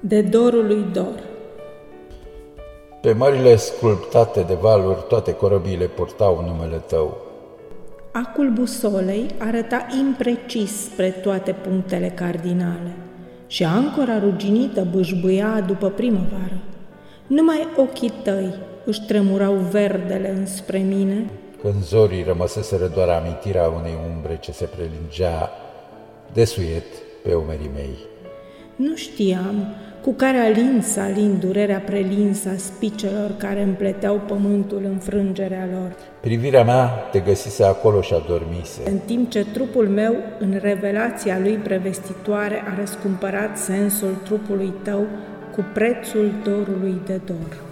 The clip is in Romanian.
De dorul lui Dor Pe mările sculptate de valuri, toate corăbile purtau numele tău. Acul busolei arăta imprecis spre toate punctele cardinale și ancora ruginită bâșbâia după primăvară. Numai ochii tăi își tremurau verdele înspre mine. Când zorii rămăseseră doar amintirea unei umbre ce se prelingea desuiet pe umerii mei. Nu știam cu care alin să alin durerea prelinsă a spicelor care împleteau pământul în frângerea lor. Privirea mea te găsise acolo și adormise. În timp ce trupul meu, în revelația lui prevestitoare, a răscumpărat sensul trupului tău cu prețul dorului de dor.